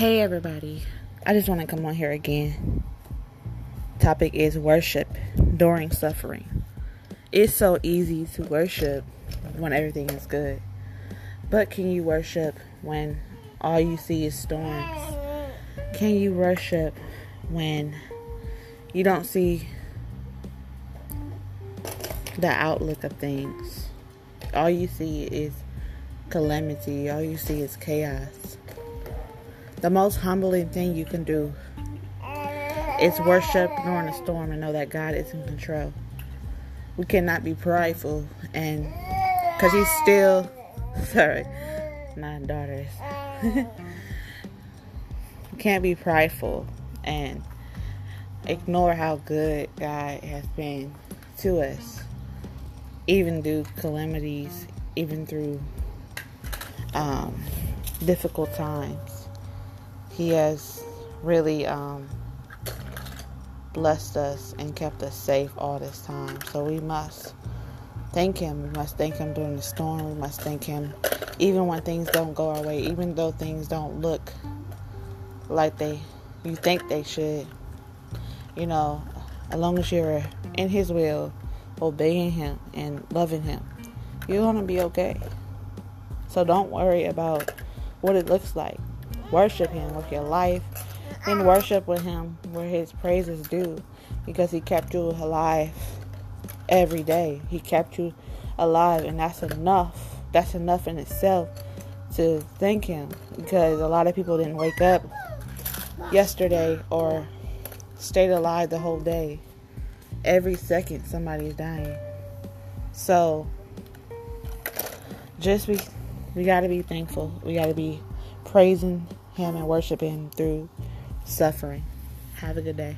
Hey everybody, I just want to come on here again. Topic is worship during suffering. It's so easy to worship when everything is good, but can you worship when all you see is storms? Can you worship when you don't see the outlook of things? All you see is calamity, all you see is chaos. The most humbling thing you can do is worship during a storm and know that God is in control. We cannot be prideful and because He's still, sorry, not daughters. we can't be prideful and ignore how good God has been to us, even through calamities, even through um, difficult times he has really um, blessed us and kept us safe all this time. So we must thank Him. We must thank Him during the storm. We must thank Him even when things don't go our way, even though things don't look like they you think they should. You know, as long as you're in His will, obeying Him and loving Him, you're gonna be okay. So don't worry about what it looks like. Worship Him with your life and worship with Him where His praises due because He kept you alive every day. He kept you alive, and that's enough. That's enough in itself to thank Him because a lot of people didn't wake up yesterday or stayed alive the whole day. Every second, somebody's dying. So, just we we got to be thankful. We got to be praising him and worship Him through suffering. Have a good day.